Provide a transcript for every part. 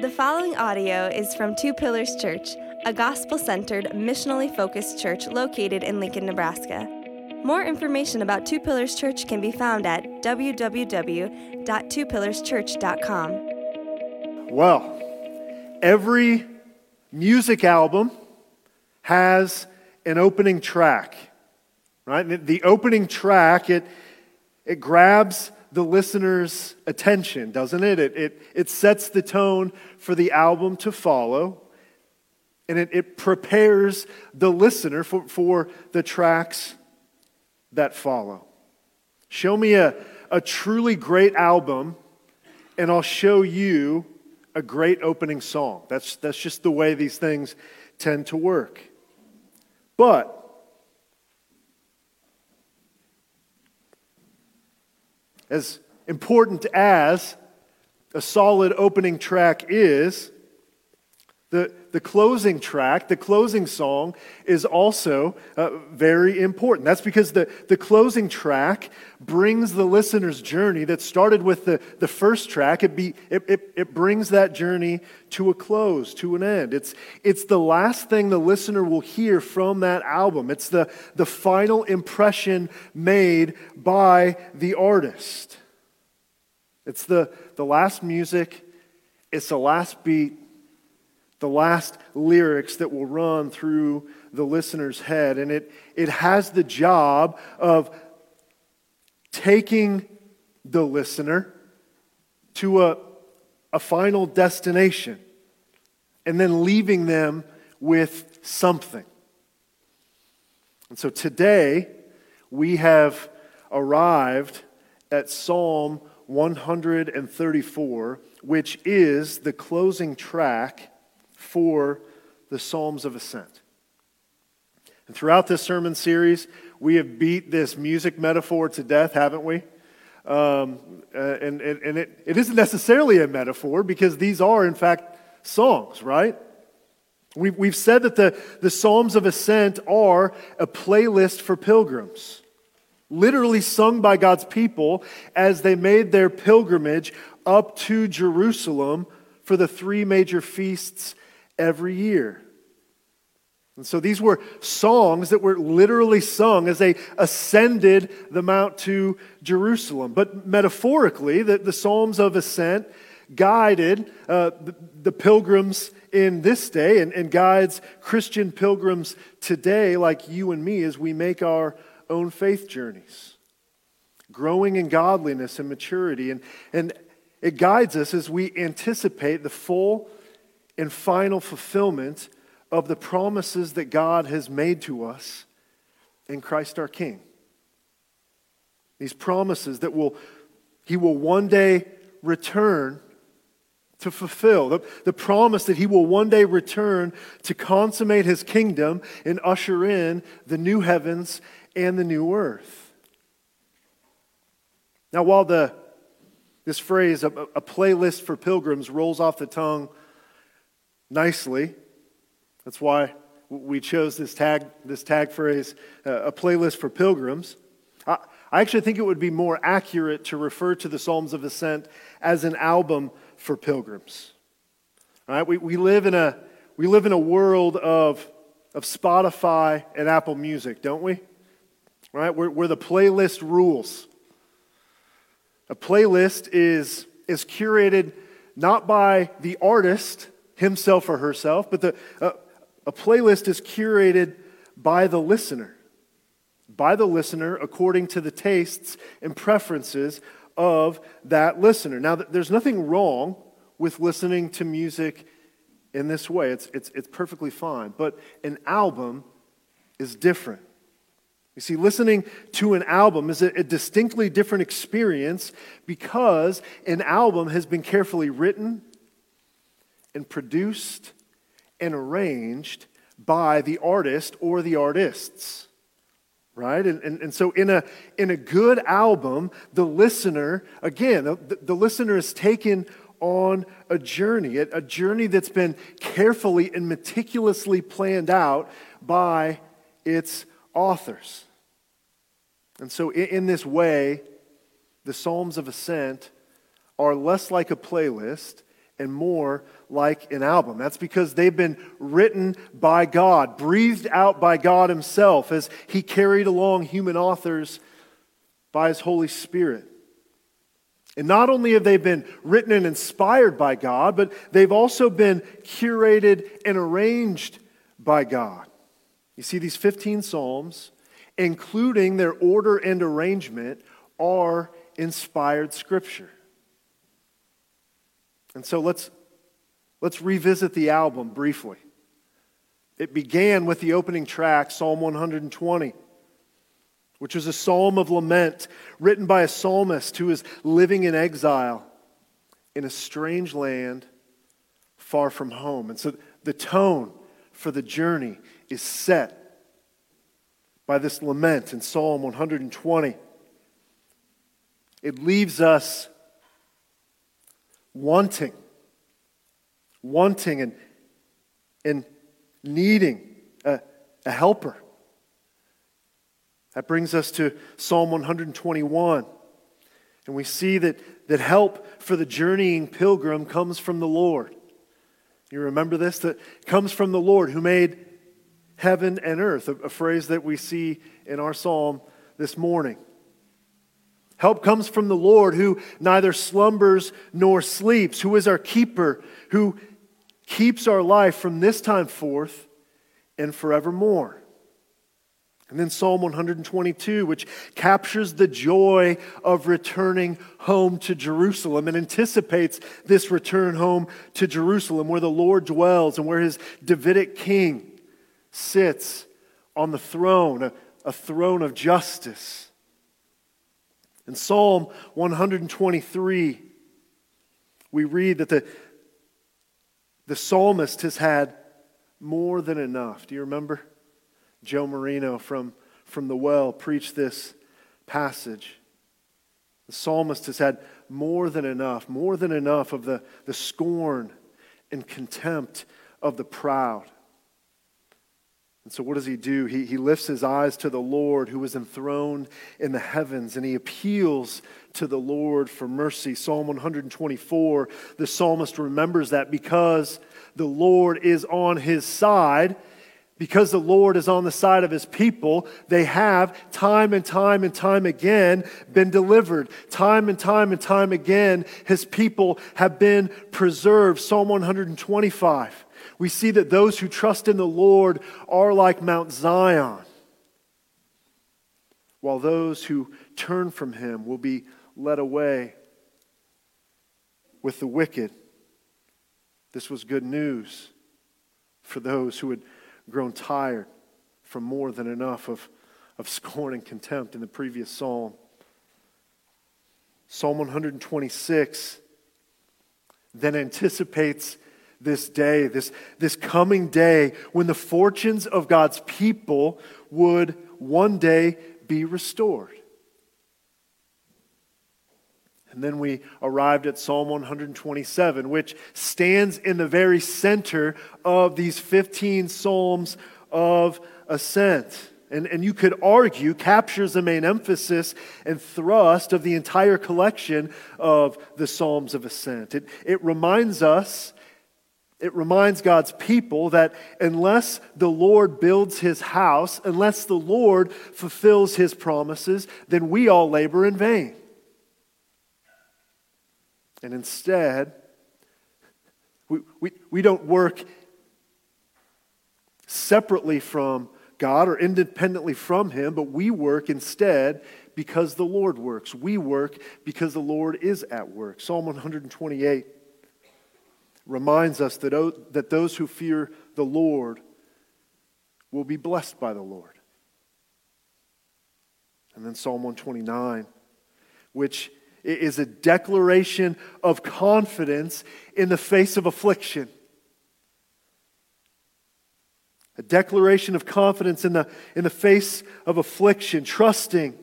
The following audio is from Two Pillars Church, a gospel centered, missionally focused church located in Lincoln, Nebraska. More information about Two Pillars Church can be found at www.twopillarschurch.com. Well, every music album has an opening track, right? The opening track, it, it grabs the listener's attention, doesn't it? It, it, it sets the tone for the album to follow, and it, it prepares the listener for, for the tracks that follow. Show me a, a truly great album, and I'll show you a great opening song. That's, that's just the way these things tend to work. But as important as a solid opening track is, the, the closing track, the closing song, is also uh, very important. That's because the, the closing track brings the listener's journey that started with the, the first track, it, be, it, it, it brings that journey to a close, to an end. It's, it's the last thing the listener will hear from that album, it's the, the final impression made by the artist. It's the, the last music, it's the last beat the last lyrics that will run through the listener's head. And it, it has the job of taking the listener to a, a final destination and then leaving them with something. And so today, we have arrived at Psalm 134, which is the closing track for the Psalms of Ascent. And throughout this sermon series, we have beat this music metaphor to death, haven't we? Um, uh, and and, and it, it isn't necessarily a metaphor because these are, in fact, songs, right? We've, we've said that the, the Psalms of Ascent are a playlist for pilgrims, literally sung by God's people as they made their pilgrimage up to Jerusalem for the three major feasts every year. And so these were songs that were literally sung as they ascended the mount to Jerusalem. But metaphorically, the, the Psalms of Ascent guided uh, the, the, pilgrims in this day and, and guides Christian pilgrims today, like you and me, as we make our own faith journeys, growing in godliness and maturity. And, and it guides us as we anticipate the full and final fulfillment of the promises that God has made to us in Christ our King. These promises that will, He will one day return to fulfill. The, the promise that He will one day return to consummate His kingdom and usher in the new heavens and the new earth. Now, while the, this phrase, a, a playlist for pilgrims, rolls off the tongue nicely. That's why we chose this tag, this tag phrase, uh, a playlist for pilgrims. I, I actually think it would be more accurate to refer to the Psalms of Ascent as an album for pilgrims. All right? We, we, live in a, we live in a world of, of Spotify and Apple Music, don't we? Right? Where, where the playlist rules. A playlist is, is curated not by the artist, himself or herself, but the, uh, a playlist is curated by the listener, by the listener according to the tastes and preferences of that listener. Now, there's nothing wrong with listening to music in this way, it's, it's, it's perfectly fine, but an album is different. You see, listening to an album is a, a, distinctly different experience because an album has been carefully written and produced and arranged by the artist or the artists right? And, and, and so in a in a good album the listener again the, the listener is taken on a journey a journey that's been carefully and meticulously planned out by its authors. And so in, in this way the psalms of ascent are less like a playlist and more like an album. That's because they've been written by God, breathed out by God Himself as He carried along human authors by His Holy Spirit. And not only have they been written and inspired by God, but they've also been curated and arranged by God. You see, these 15 Psalms, including their order and arrangement, are inspired scripture. And so let's, let's revisit the album briefly. It began with the opening track, Psalm 120, which was a psalm of lament written by a psalmist who is living in exile in a strange land far from home. And so the tone for the journey is set by this lament in Psalm 120. It leaves us wanting, wanting and, and needing a, a helper. That brings us to Psalm 121. And we see that, that help for the journeying pilgrim comes from the Lord. You remember this? That comes from the Lord who made heaven and earth, a, a phrase that we see in our psalm this morning. Help comes from the Lord who neither slumbers nor sleeps, who is our keeper, who keeps our life from this time forth and forevermore. And then Psalm 122, which captures the joy of returning home to Jerusalem and anticipates this return home to Jerusalem where the Lord dwells and where his Davidic king sits on the throne, a, a throne of justice. In Psalm 123, we read that the, the psalmist has had more than enough. Do you remember? Joe Marino from, from the well preached this passage. The psalmist has had more than enough, more than enough of the, the scorn and contempt of the proud. And so, what does he do? He, he lifts his eyes to the Lord who is enthroned in the heavens, and he appeals to the Lord for mercy. Psalm 124, the psalmist remembers that because the Lord is on his side, because the Lord is on the side of his people, they have time and time and time again been delivered. Time and time and time again, his people have been preserved. Psalm 125 we see that those who trust in the Lord are like Mount Zion, while those who turn from him will be led away with the wicked. This was good news for those who had grown tired from more than enough of, of scorn and contempt in the previous psalm. Psalm 126 then anticipates this day, this, this coming day, when the fortunes of God's people would one day be restored. And then we arrived at Psalm 127, which stands in the very center of these 15 Psalms of ascent. And, and you could argue captures the main emphasis and thrust of the entire collection of the Psalms of Ascent. It, it reminds us it reminds God's people that unless the Lord builds his house, unless the Lord fulfills his promises, then we all labor in vain. And instead, we, we, we don't work separately from God or independently from Him, but we work instead because the Lord works. We work because the Lord is at work. Psalm 128 reminds us that, that those who fear the Lord will be blessed by the Lord. And then Psalm 129, which is a declaration of confidence in the face of affliction. A declaration of confidence in the, in the face of affliction, trusting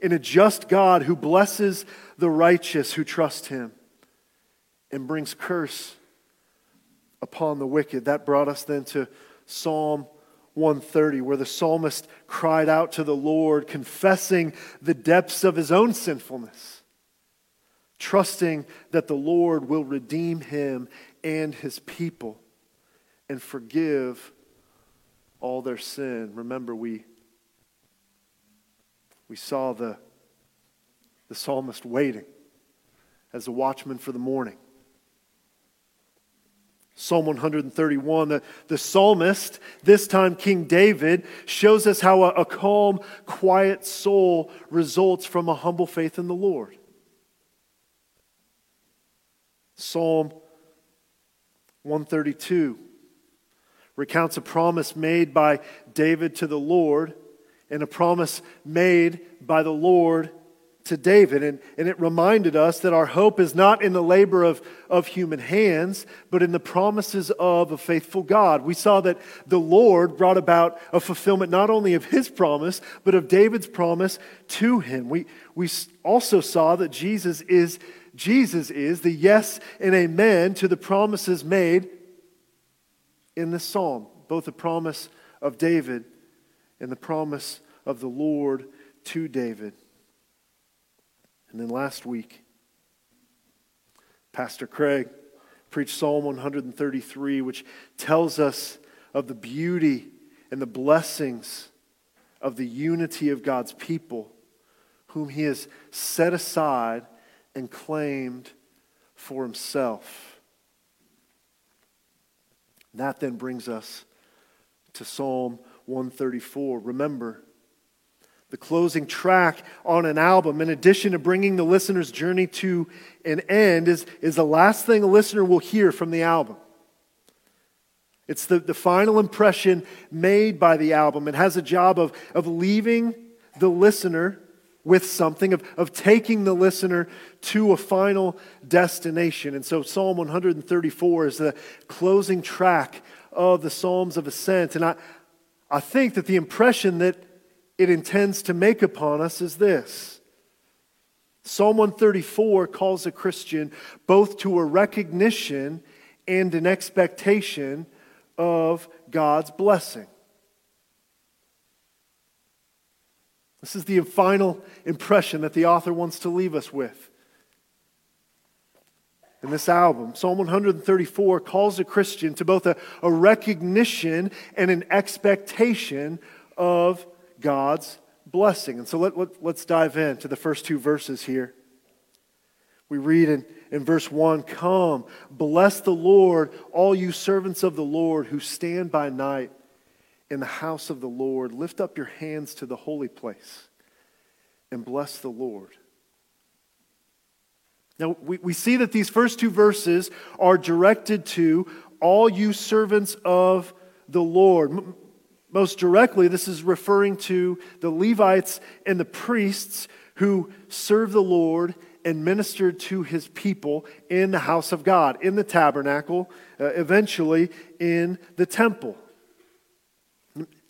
in a just God who blesses the righteous who trust him and brings curse upon the wicked. That brought us then to Psalm 130, where the psalmist cried out to the Lord, confessing the depths of his own sinfulness, trusting that the Lord will redeem him and his people and forgive all their sin. Remember, we, we saw the, the psalmist waiting as a watchman for the morning. Psalm 131, the, the psalmist, this time King David, shows us how a, a calm, quiet soul results from a humble faith in the Lord. Psalm 132 recounts a promise made by David to the Lord and a promise made by the Lord to David. And, and it reminded us that our hope is not in the labor of, of human hands, but in the promises of a faithful God. We saw that the Lord brought about a fulfillment not only of his promise, but of David's promise to him. We, we also saw that Jesus is, Jesus is the yes and amen to the promises made in this psalm, both the promise of David and the promise of the Lord to David. And then last week, Pastor Craig preached Psalm 133, which tells us of the beauty and the blessings of the unity of God's people, whom he has set aside and claimed for himself. That then brings us to Psalm 134. Remember, the closing track on an album, in addition to bringing the listener's journey to an end, is, is the last thing a listener will hear from the album. It's the, the final impression made by the album. It has a job of, of leaving the listener with something, of, of taking the listener to a final destination. And so Psalm 134 is the closing track of the Psalms of Ascent. And I, I think that the impression that it intends to make upon us is this Psalm 134 calls a Christian both to a recognition and an expectation of God's blessing. This is the final impression that the author wants to leave us with. In this album, Psalm 134 calls a Christian to both a, a recognition and an expectation of God's blessing. And so let, let, let's dive into the first two verses here. We read in, in verse 1 Come, bless the Lord, all you servants of the Lord who stand by night in the house of the Lord. Lift up your hands to the holy place and bless the Lord. Now, we, we see that these first two verses are directed to all you servants of the Lord. Most directly, this is referring to the Levites and the priests who served the Lord and ministered to his people in the house of God, in the tabernacle, uh, eventually in the temple.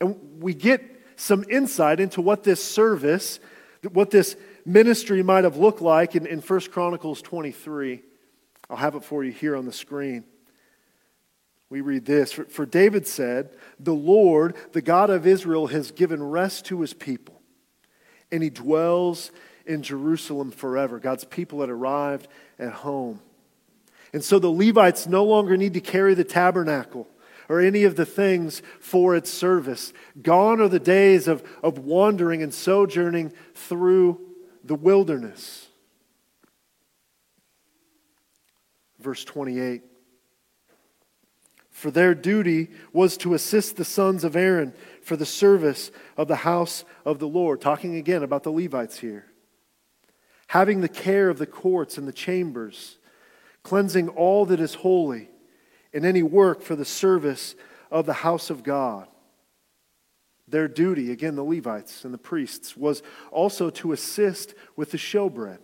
And we get some insight into what this service, what this ministry might have looked like in, in 1 Chronicles 23. I'll have it for you here on the screen we read this for, for, David said, The Lord, the God of Israel, has given rest to his people, and he dwells in Jerusalem forever. God's people had arrived at home. And so the Levites no longer need to carry the tabernacle or any of the things for its service. Gone are the days of, of wandering and sojourning through the wilderness. Verse 28 for their duty was to assist the sons of Aaron for the service of the house of the Lord. Talking again about the Levites here. Having the care of the courts and the chambers, cleansing all that is holy, and any work for the service of the house of God. Their duty, again, the Levites and the priests, was also to assist with the showbread,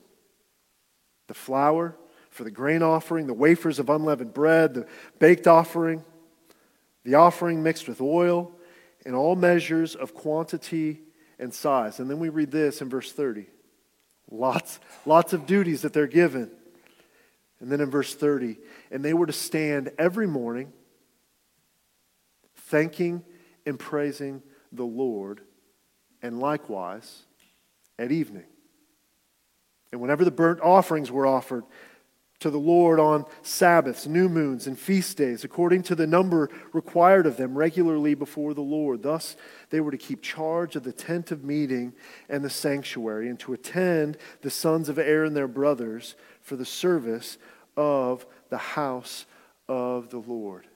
the flour for the grain offering, the wafers of unleavened bread, the baked offering, the offering mixed with oil, and all measures of quantity and size. And then we read this in verse 30. Lots, lots of duties that they're given. And then in verse 30, and they were to stand every morning thanking and praising the Lord, and likewise at evening. And whenever the burnt offerings were offered to the Lord on Sabbaths, new moons, and feast days, according to the number required of them regularly before the Lord. Thus, they were to keep charge of the tent of meeting and the sanctuary, and to attend the sons of Aaron, their brothers, for the service of the house of the Lord.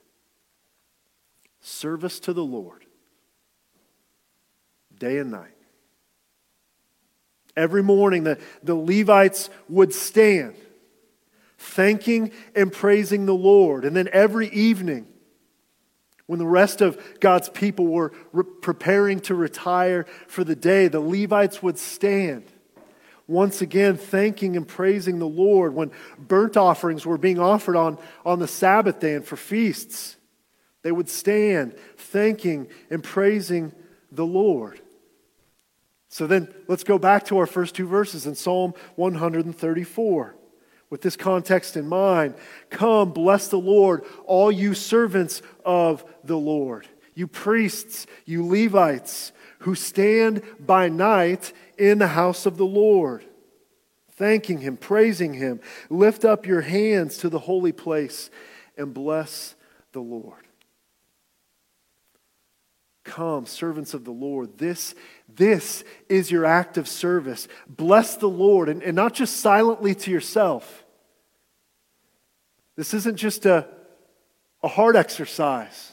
Service to the Lord, day and night. Every morning, the, the Levites would stand, thanking and praising the Lord. And then every evening, when the rest of God's people were re- preparing to retire for the day, the Levites would stand, once again thanking and praising the Lord when burnt offerings were being offered on, on the Sabbath day and for feasts. They would stand, thanking and praising the Lord. So then let's go back to our first two verses in Psalm 134. With this context in mind, come, bless the Lord, all you servants of the Lord, you priests, you Levites, who stand by night in the house of the Lord, thanking Him, praising Him. Lift up your hands to the holy place and bless the Lord. Come, servants of the Lord. This, this is your act of service. Bless the Lord, and, and not just silently to yourself. This isn't just a, a heart exercise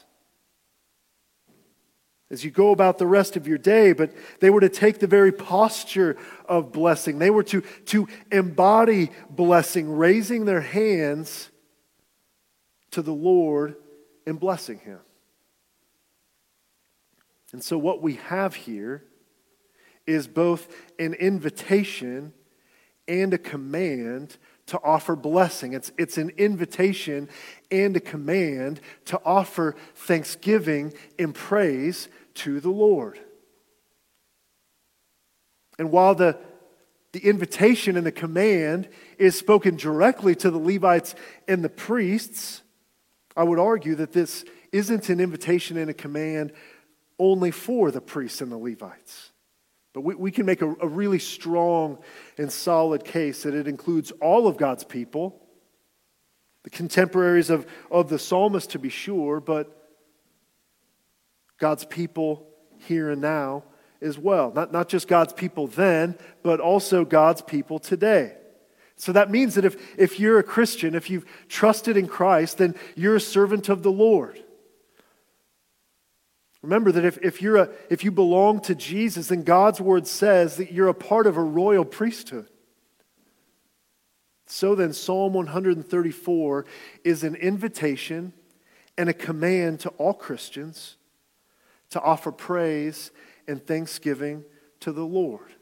as you go about the rest of your day, but they were to take the very posture of blessing. They were to, to embody blessing, raising their hands to the Lord and blessing Him. And so, what we have here is both an invitation and a command to offer blessing. It's, it's an invitation and a command to offer thanksgiving and praise to the Lord. And while the, the invitation and the command is spoken directly to the Levites and the priests, I would argue that this isn't an invitation and a command only for the priests and the Levites. But we, we can make a, a really strong and solid case that it includes all of God's people, the contemporaries of, of the psalmist to be sure, but God's people here and now as well. Not, not just God's people then, but also God's people today. So that means that if, if you're a Christian, if you've trusted in Christ, then you're a servant of the Lord. Remember that if, if, you're a, if you belong to Jesus, then God's word says that you're a part of a royal priesthood. So then, Psalm 134 is an invitation and a command to all Christians to offer praise and thanksgiving to the Lord.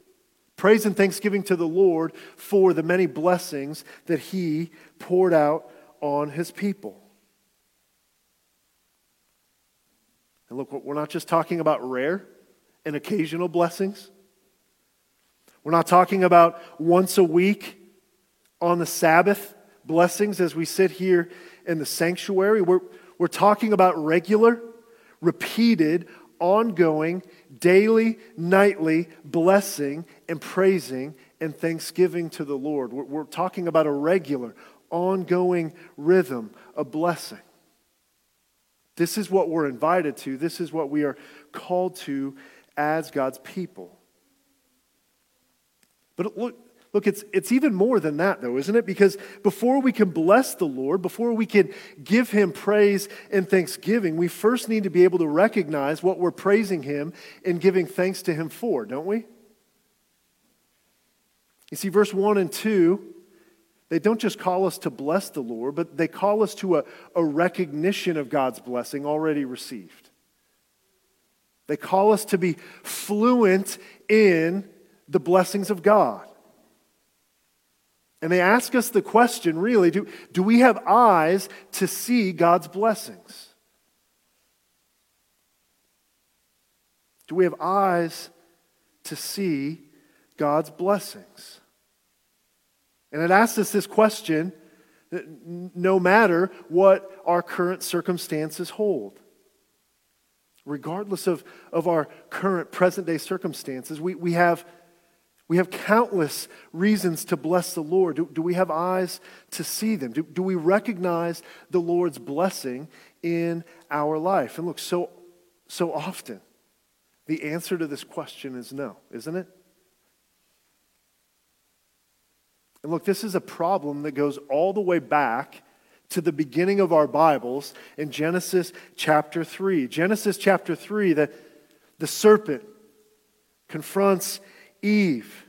Praise and thanksgiving to the Lord for the many blessings that He poured out on His people. And look, we're not just talking about rare and occasional blessings. We're not talking about once a week on the Sabbath blessings as we sit here in the sanctuary. We're, we're talking about regular, repeated, ongoing, daily, nightly blessing and praising and thanksgiving to the Lord. We're, we're talking about a regular, ongoing rhythm a blessing. This is what we're invited to. This is what we are called to as God's people. But look, look it's, it's even more than that, though, isn't it? Because before we can bless the Lord, before we can give Him praise and thanksgiving, we first need to be able to recognize what we're praising Him and giving thanks to Him for, don't we? You see, verse 1 and 2 they don't just call us to bless the Lord, but they call us to a, a recognition of God's blessing already received. They call us to be fluent in the blessings of God. And they ask us the question really do, do we have eyes to see God's blessings? Do we have eyes to see God's blessings? And it asks us this question no matter what our current circumstances hold. Regardless of, of our current present day circumstances, we, we, have, We have countless reasons to bless the Lord. Do, do we have eyes to see them? Do, do we recognize the Lord's blessing in our life? And look, so, so often, the answer to this question is no, isn't it? And look, this is a problem that goes all the way back to the beginning of our Bibles in Genesis chapter 3. Genesis chapter 3, the, the serpent confronts Eve.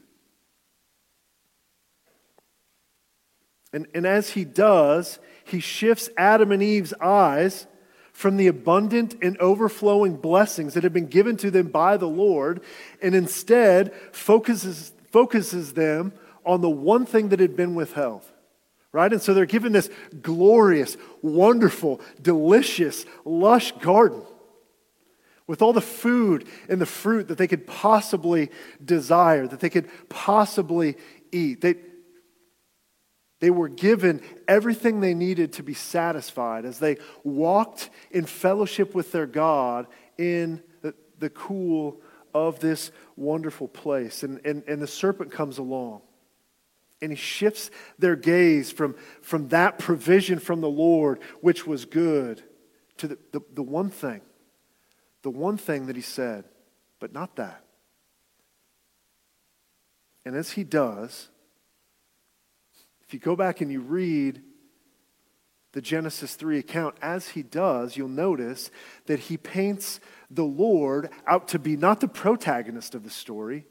And, and as he does, he shifts Adam and Eve's eyes from the abundant and overflowing blessings that have been given to them by the Lord and instead focuses, focuses them on the one thing that had been withheld. Right? And so they're given this glorious, wonderful, delicious, lush garden with all the food and the fruit that they could possibly desire, that they could possibly eat. They, they were given everything they needed to be satisfied as they walked in fellowship with their God in the, the cool of this wonderful place. And, and, and the serpent comes along and he shifts their gaze from, from that provision from the Lord, which was good, to the, the, the one thing the one thing that he said, but not that. And as he does, if you go back and you read the Genesis 3 account, as he does, you'll notice that he paints the Lord out to be not the protagonist of the story,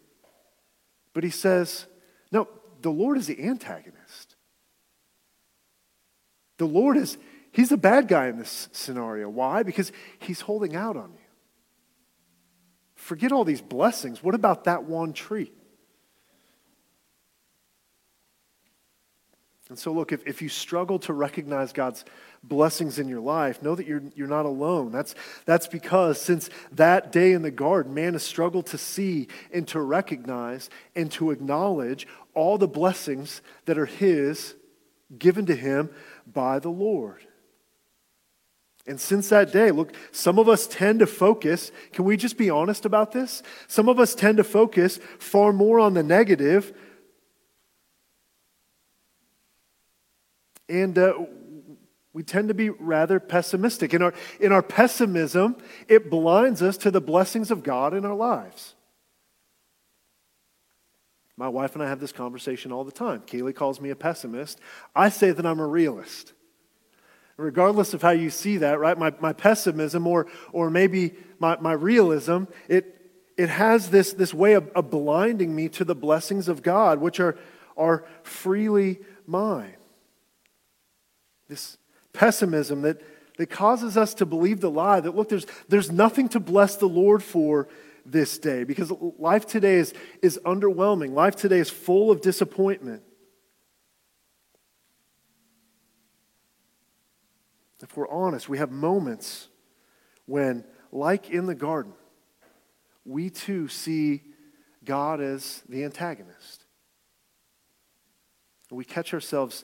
but he says, no, the Lord is the antagonist. The Lord is, he's the bad guy in this scenario. Why? Because he's holding out on you. Forget all these blessings. What about that one tree? And so, look, if, if you struggle to recognize God's blessings in your life, know that you're, you're not alone. That's, that's because since that day in the garden, man has struggled to see and to recognize and to acknowledge all the blessings that are his, given to him by the Lord. And since that day, look, some of us tend to focus, can we just be honest about this? Some of us tend to focus far more on the negative. And uh, we tend to be rather pessimistic. In our, in our pessimism, it blinds us to the blessings of God in our lives. My wife and I have this conversation all the time. Kaylee calls me a pessimist. I say that I'm a realist regardless of how you see that, right? My, my pessimism or, or maybe my, my realism, it, it has this, this way of, of blinding me to the blessings of God, which are, are freely mine. This pessimism that, that causes us to believe the lie that, look, there's, there's nothing to bless the Lord for this day because life today is, is underwhelming. Life today is full of disappointment. if we're honest, we have moments when, like in the garden, we too see God as the antagonist. And we catch ourselves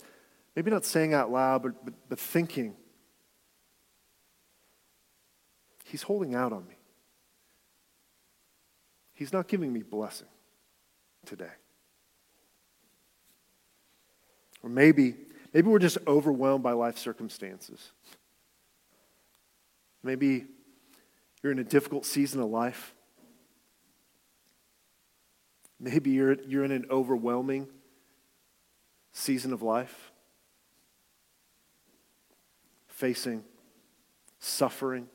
maybe not saying out loud, but, but, but thinking, He's holding out on me. He's not giving me blessing today. Or maybe Maybe we're just overwhelmed by life circumstances. Maybe you're in a difficult season of life. Maybe you're, you're in an overwhelming season of life, facing suffering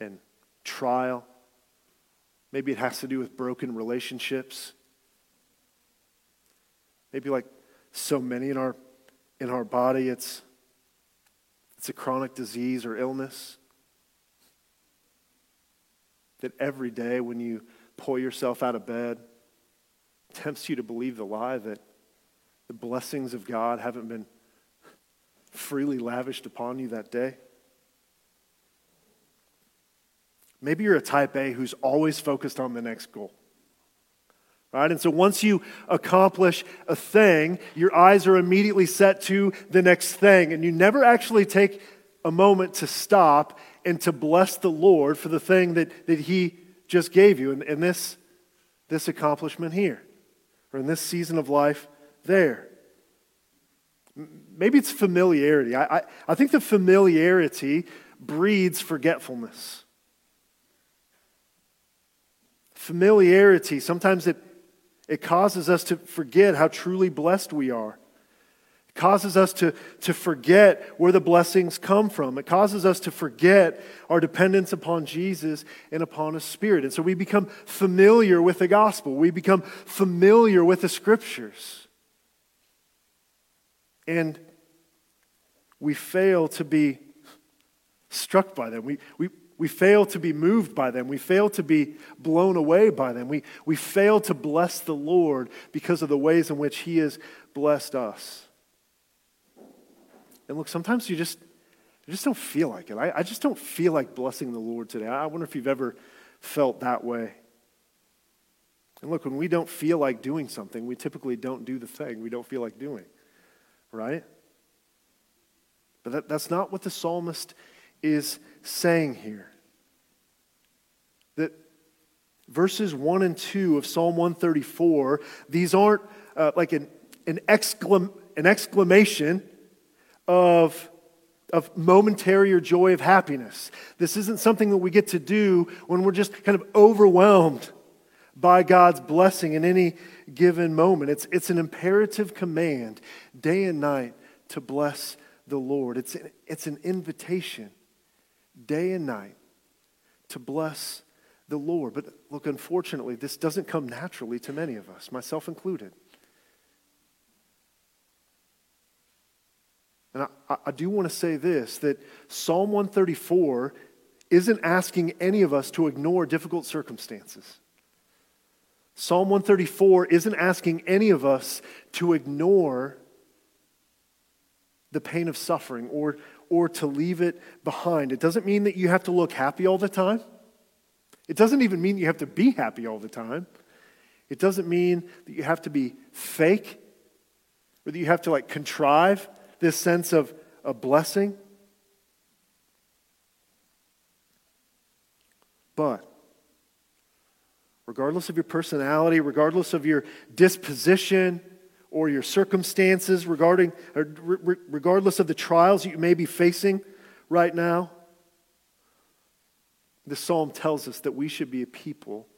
and trial. Maybe it has to do with broken relationships. Maybe, like so many in our in our body, it's, it's a chronic disease or illness. That every day when you pull yourself out of bed, tempts you to believe the lie that the blessings of God haven't been freely lavished upon you that day. Maybe you're a type A who's always focused on the next goal. Right? And so once you accomplish a thing, your eyes are immediately set to the next thing, and you never actually take a moment to stop and to bless the Lord for the thing that, that He just gave you, and, and this, this accomplishment here. or in this season of life, there. Maybe it's familiarity. I, I, I think the familiarity breeds forgetfulness. Familiarity, sometimes it, it causes us to forget how truly blessed we are. It causes us to, to forget where the blessings come from. It causes us to forget our dependence upon Jesus and upon His Spirit. And so we become familiar with the gospel, we become familiar with the scriptures. And we fail to be struck by them. We, we, we fail to be moved by them. We fail to be blown away by them. We, we fail to bless the Lord because of the ways in which He has blessed us. And look, sometimes you just, you just don't feel like it. I, I just don't feel like blessing the Lord today. I wonder if you've ever felt that way. And look, when we don't feel like doing something, we typically don't do the thing we don't feel like doing, right? But that, that's not what the psalmist is saying here. That verses 1 and 2 of Psalm 134, these aren't uh, like an, an, exclam- an exclamation of, of momentary or joy of happiness. This isn't something that we get to do when we're just kind of overwhelmed by God's blessing in any given moment. It's, it's an imperative command day and night to bless the Lord. It's an, it's an invitation day and night to bless the Lord. But look, unfortunately, this doesn't come naturally to many of us, myself included. And I, I do want to say this that Psalm 134 isn't asking any of us to ignore difficult circumstances. Psalm 134 isn't asking any of us to ignore the pain of suffering or, or to leave it behind. It doesn't mean that you have to look happy all the time. It doesn't even mean you have to be happy all the time. It doesn't mean that you have to be fake or that you have to like contrive this sense of a blessing. But regardless of your personality, regardless of your disposition, or your circumstances regarding, regardless of the trials you may be facing right now, the psalm tells us that we should be a people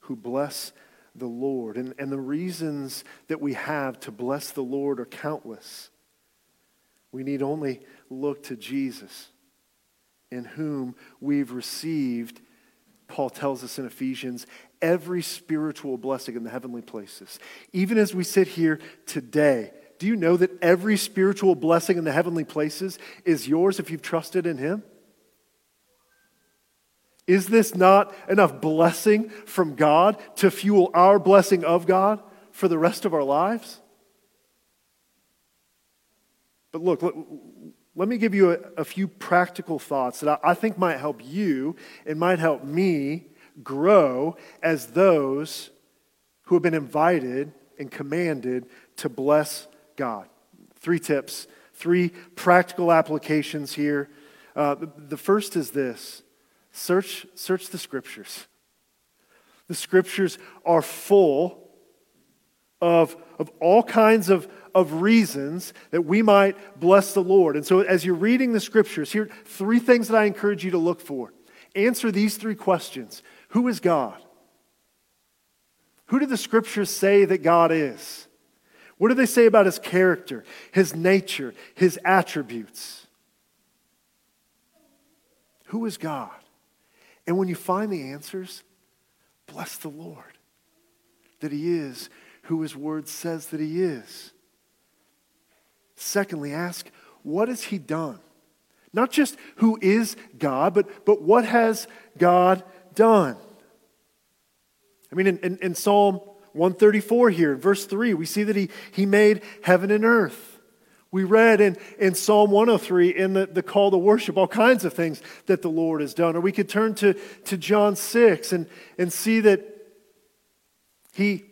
who bless the Lord. And, and the reasons that we have to bless the Lord are countless. We need only look to Jesus, in whom we've received, Paul tells us in Ephesians, every spiritual blessing in the heavenly places. Even as we sit here today, do you know that every spiritual blessing in the heavenly places is yours if you've trusted in Him? Is this not enough blessing from God to fuel our blessing of God for the rest of our lives? But look, let, me give you a, a, few practical thoughts that I, I think might help you and might help me grow as those who have been invited and commanded to bless God. Three tips, three practical applications here. Uh, the first is this search, search the scriptures. The scriptures are full of, of all kinds of, of reasons that we might bless the Lord. And so, as you're reading the scriptures, here three things that I encourage you to look for. Answer these three questions who is God? Who do the scriptures say that God is? What do they say about his character, his nature, his attributes? Who is God? And when you find the answers, bless the Lord that he is who his word says that he is. Secondly, ask, what has he done? Not just who is God, but, but what has God done. I mean, in, in, in Psalm 134 here, in verse 3, we see that he, he made heaven and earth. We read in, in Psalm 103 in the, the call to worship all kinds of things that the Lord has done. Or we could turn to, to John 6 and, and see that he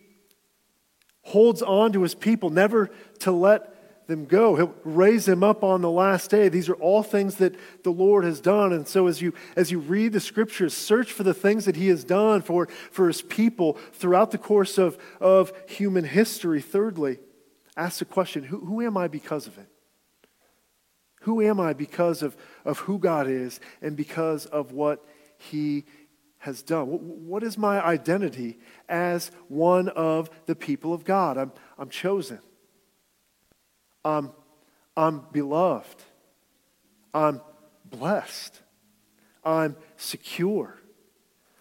holds on to his people, never to let them go. He'll raise them up on the last day. These are all things that the Lord has done. And so as you as you read the scriptures, search for the things that he has done for, for his people throughout the course of, of human history. Thirdly, ask the question, who, who am I because of it? Who am I because of, of who God is and because of what he has done? What is my identity as one of the people of God? I'm, I'm chosen. I'm, I'm beloved. I'm blessed. I'm secure.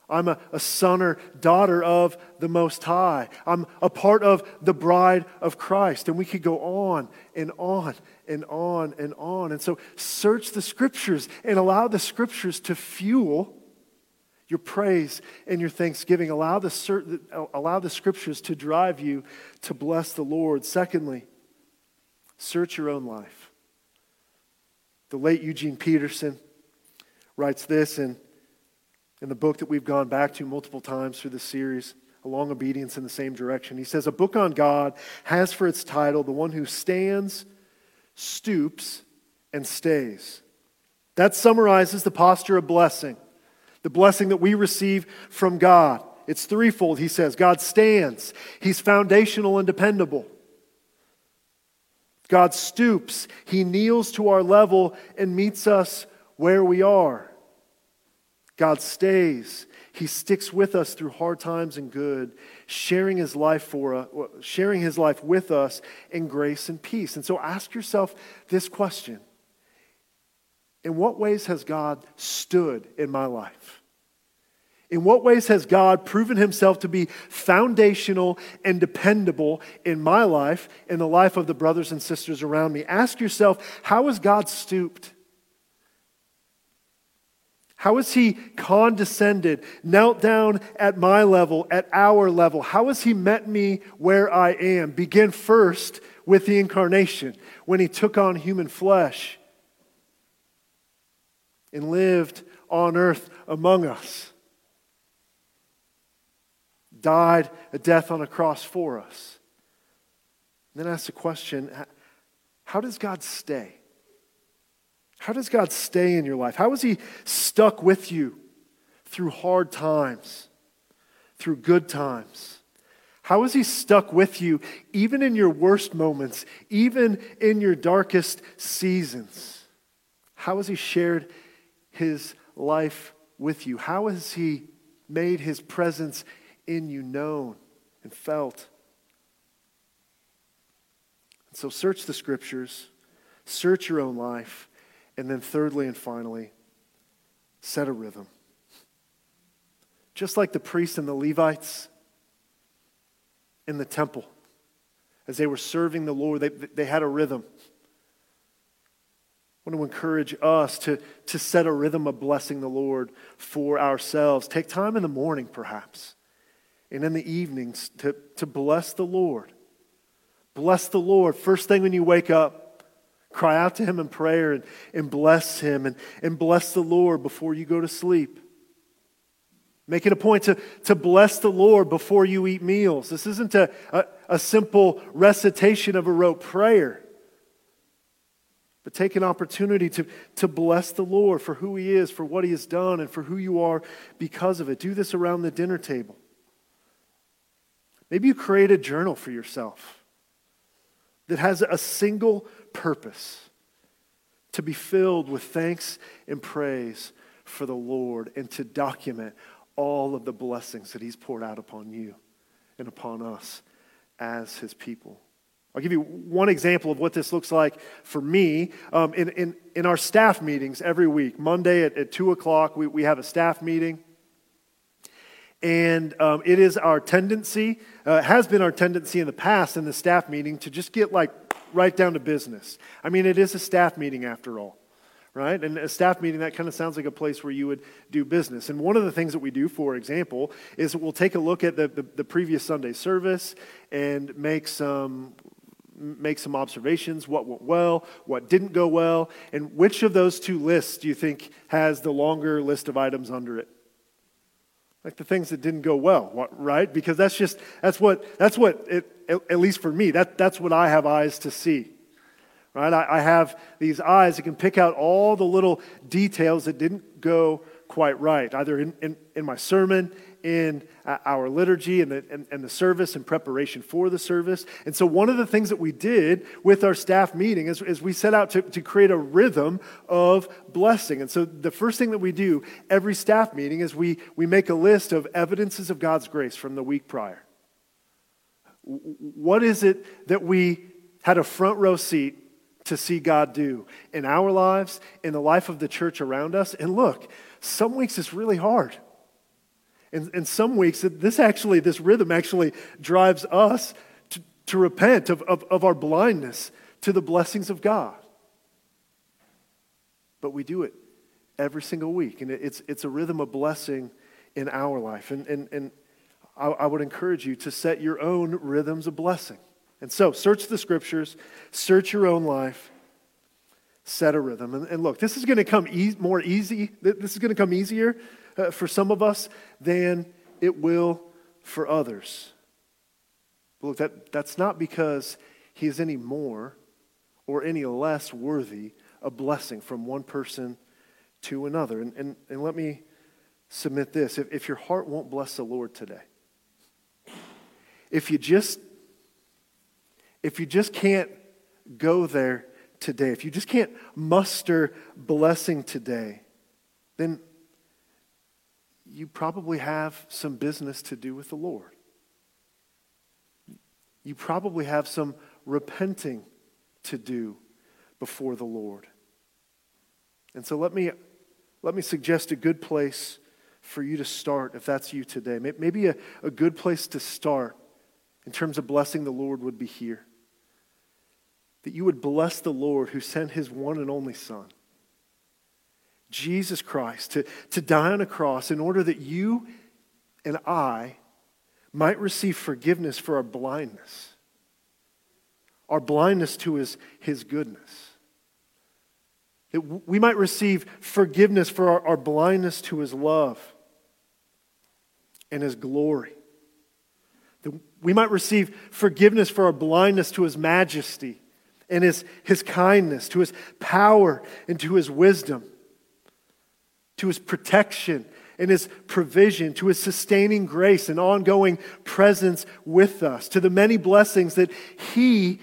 I'm a, a, son or daughter of the Most High. I'm a part of the bride of Christ. And we could go on and on and on and on. And so search the scriptures and allow the scriptures to fuel your praise and your thanksgiving. Allow the, allow the scriptures to drive you to bless the Lord. Secondly, Search your own life. The late Eugene Peterson writes this in, in the book that we've gone back to multiple times through this series, A Long Obedience in the Same Direction. He says, A book on God has for its title, The One Who Stands, Stoops, and Stays. That summarizes the posture of blessing, the blessing that we receive from God. It's threefold, he says. God stands, He's foundational and dependable. God stoops, He kneels to our level and meets us where we are. God stays. He sticks with us through hard times and good, sharing his life for uh, us, sharing his life with us in grace and peace. And so ask yourself this question. In what ways has God stood in my life? In what ways has God proven himself to be foundational and dependable in my life, in the life of the brothers and sisters around me? Ask yourself, how has God stooped? How has he condescended, knelt down at my level, at our level? How has he met me where I am? Begin first with the incarnation, when he took on human flesh and lived on earth among us died a death on a cross for us. And then ask the question how does God stay? How does God stay in your life? How is He stuck with you through hard times, through good times? How is He stuck with you even in your worst moments, even in your darkest seasons? How has He shared His life with you? How has He made His presence in you known and felt. And so search the scriptures, search your own life, and then thirdly and finally, set a rhythm. Just like the priests and the Levites in the temple, as they were serving the Lord, they, they had a rhythm. I want to encourage us to, to set a rhythm of blessing the Lord for ourselves. Take time in the morning, perhaps and in the evenings to, to bless the Lord. Bless the Lord. First thing when you wake up, cry out to Him in prayer and, and bless Him and, and bless the Lord before you go to sleep. Make it a point to, to bless the Lord before you eat meals. This isn't a, a, a simple recitation of a rote prayer. But take an opportunity to, to bless the Lord for who He is, for what He has done, and for who you are because of it. Do this around the dinner table. Maybe you create a journal for yourself that has a single purpose to be filled with thanks and praise for the Lord and to document all of the blessings that He's poured out upon you and upon us as His people. I'll give you one example of what this looks like for me. Um, in, in, in our staff meetings every week, Monday at, at 2 o'clock, we, we have a staff meeting. And um, it is our tendency, uh, has been our tendency in the past in the staff meeting to just get like right down to business. I mean, it is a staff meeting after all, right? And a staff meeting, that kind of sounds like a place where you would do business. And one of the things that we do, for example, is we'll take a look at the, the, the previous Sunday service and make some make some observations what went well, what didn't go well, and which of those two lists do you think has the longer list of items under it? Like the things that didn't go well right because that's just that's what that's what it, at least for me that that's what i have eyes to see right? I, I have these eyes that can pick out all the little details that didn't go quite right, either in, in, in my sermon, in uh, our liturgy and the, and, and the service and preparation for the service. And so, one of the things that we did with our staff meeting is, is we set out to, to create a rhythm of blessing. And so, the first thing that we do every staff meeting is we, we make a list of evidences of God's grace from the week prior. What is it that we had a front row seat to see God do in our lives, in the life of the church around us? And look, some weeks it's really hard. And, and some weeks, this actually, this rhythm actually drives us to, to repent of, of, of our blindness to the blessings of God. But we do it every single week. And it's, it's a rhythm of blessing in our life. And, and, and I, I would encourage you to set your own rhythms of blessing. And so, search the scriptures, search your own life, set a rhythm. And, and look, this is going to come e- more easy. This is going to come easier uh, for some of us than it will for others. But look, that, that's not because he is any more or any less worthy a blessing from one person to another. And, and, and let me submit this if, if your heart won't bless the Lord today, if you just if you just can't go there today, if you just can't muster blessing today, then you probably have some business to do with the Lord. You probably have some repenting to do before the Lord. And so let me, let me suggest a good place for you to start if that's you today. Maybe a, a good place to start in terms of blessing the Lord would be here. That you would bless the Lord who sent his one and only Son Jesus Christ to, to die on a cross in order that you and I might receive forgiveness for our blindness, our blindness to his, his goodness. That we might receive forgiveness for our, our blindness to his love and his glory. That we might receive forgiveness for our blindness to his majesty and his, his kindness, to his power and to his wisdom to his protection and his provision, to his sustaining grace and ongoing presence with us, to the many blessings that he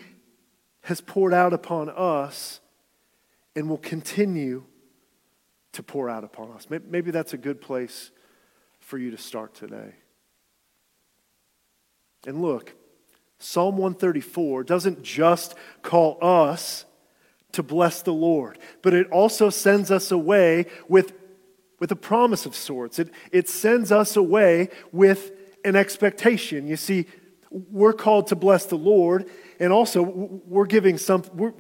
has poured out upon us and will continue to pour out upon us. Maybe that's a good place for you to start today. And look, Psalm 134 doesn't just call us to bless the Lord, but it also sends us away with with a promise of sorts. It, it sends us away with an expectation. You see, we're called to bless the Lord, and also we're giving some, we're,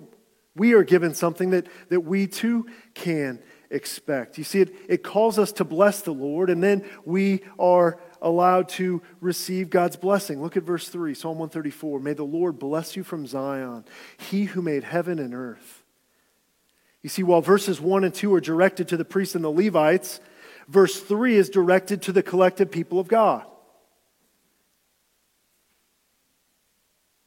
we are given something that, that we too can expect. You see, it, it calls us to bless the Lord, and then we are allowed to receive God's blessing. Look at verse 3, Psalm 134. May the Lord bless you from Zion, he who made heaven and earth. You see, while verses 1 and 2 are directed to the priests and the Levites, verse 3 is directed to the collective people of God.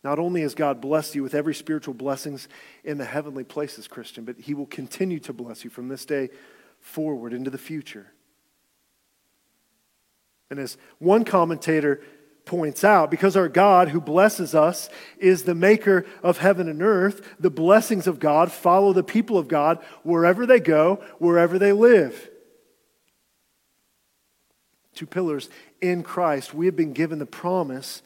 Not only has God blessed you with every spiritual blessings in the heavenly places, Christian, but He will continue to bless you from this day forward into the future. And as one commentator points out, because our God who blesses us is the maker of heaven and earth, the blessings of God follow the people of God wherever they go, wherever they live. Two pillars in Christ, we have been given the promise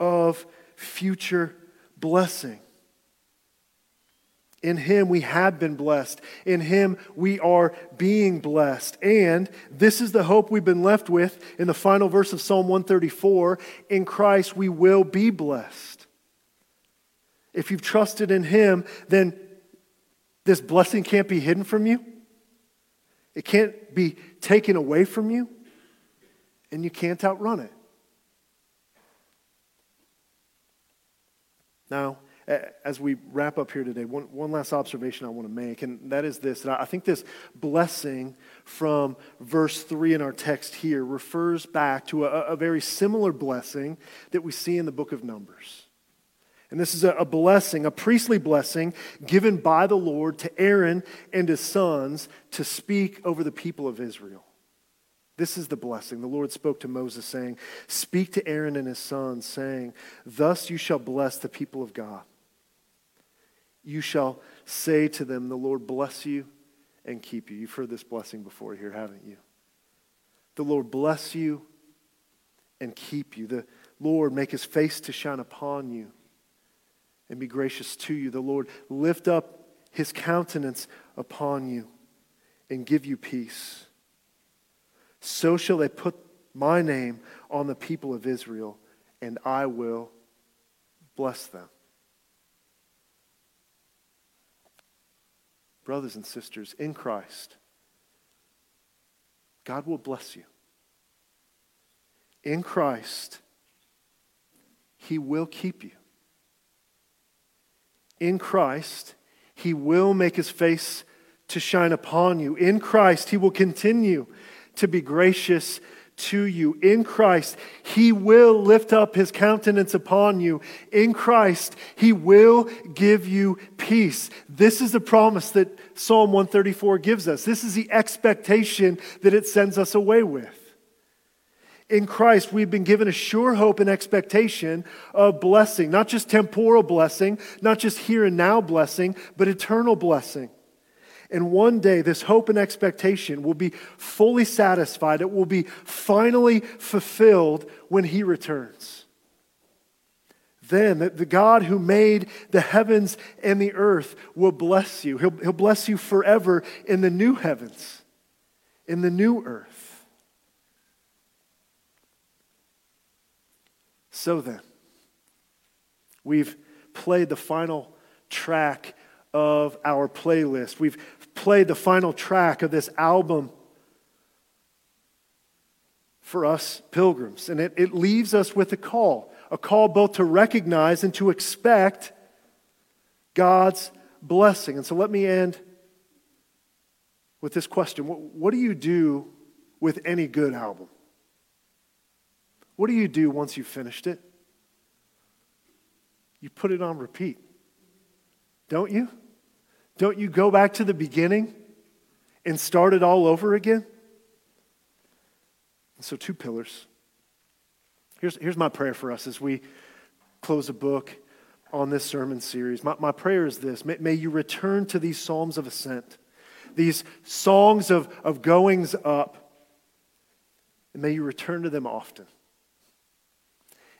of future blessing. In Him we have been blessed. In Him we are being blessed. And this is the hope we've been left with in the final verse of Psalm 134 in Christ we will be blessed. If you've trusted in Him, then this blessing can't be hidden from you, it can't be taken away from you, and you can't outrun it. Now, as we wrap up here today, one, one last observation I want to make, and that is this. I think this blessing from verse 3 in our text here refers back to a, a very similar blessing that we see in the book of Numbers. And this is a, a, blessing, a priestly blessing given by the Lord to Aaron and his sons to speak over the people of Israel. This is the blessing. The Lord spoke to Moses, saying, Speak to Aaron and his sons, saying, Thus you shall bless the people of God. You shall say to them, The Lord bless you and keep you. You've heard this blessing before here, haven't you? The Lord bless you and keep you. The Lord make his face to shine upon you and be gracious to you. The Lord lift up his countenance upon you and give you peace. So shall they put my name on the people of Israel, and I will bless them. Brothers and sisters, in Christ, God will bless you. In Christ, He will keep you. In Christ, He will make His face to shine upon you. In Christ, He will continue to be gracious to you. In Christ, He will lift up His countenance upon you. In Christ, He will give you peace. This is the promise that Psalm 134 gives us. This is the expectation that it sends us away with. In Christ, we've been given a sure hope and expectation of blessing, not just temporal blessing, not just here and now blessing, but eternal blessing. And one day, this hope and expectation will be fully satisfied. It will be finally fulfilled when He returns. Then, the God who made the heavens and the earth will bless you. He'll, he'll bless you forever in the new heavens, in the new earth. So then, we've played the final track of our playlist. We've played the final track of this album for us pilgrims. And it, it leaves us with a call a call both to recognize and to expect God's blessing. And so let me end with this question What, what do you do with any good album? What do you do once you've finished it? You put it on repeat, don't you? Don't you go back to the beginning and start it all over again? And so, two pillars. Here's, here's my prayer for us as we close a book on this sermon series. My, my prayer is this may, may you return to these Psalms of Ascent, these songs of, of goings up, and may you return to them often.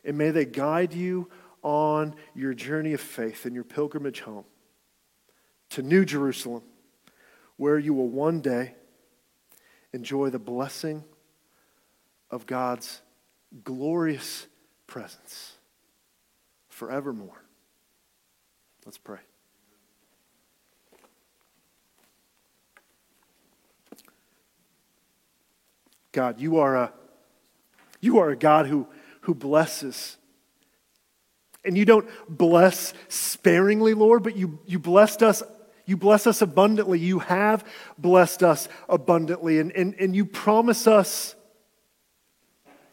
And may they guide you on your journey of faith and your pilgrimage home to New Jerusalem, where you will one day enjoy the blessing of God's glorious presence forevermore. Let's pray. God, you are a, you are a God who, who blesses. And you don't bless sparingly, Lord, but you, you blessed us you bless us abundantly. You have blessed us abundantly. And, and, and you promise us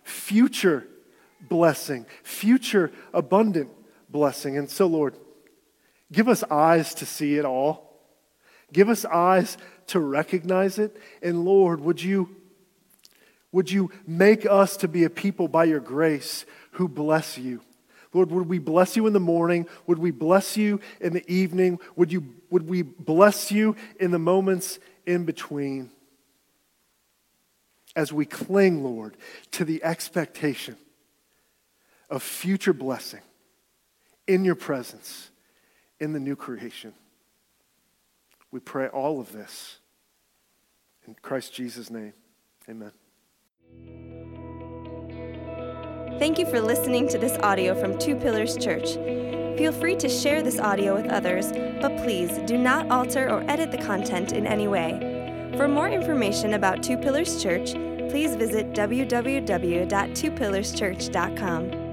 future blessing, future abundant blessing. And so, Lord, give us eyes to see it all. Give us eyes to recognize it. And Lord, would you, would you make us to be a people by your grace who bless you? Lord, would we bless you in the morning? Would we bless you in the evening? Would, you, would we bless you in the moments in between? As we cling, Lord, to the expectation of future blessing in your presence in the new creation. We pray all of this in Christ Jesus' name. Amen. Thank you for listening to this audio from Two Pillars Church. Feel free to share this audio with others, but please do not alter or edit the content in any way. For more information about Two Pillars Church, please visit www.twopillarschurch.com.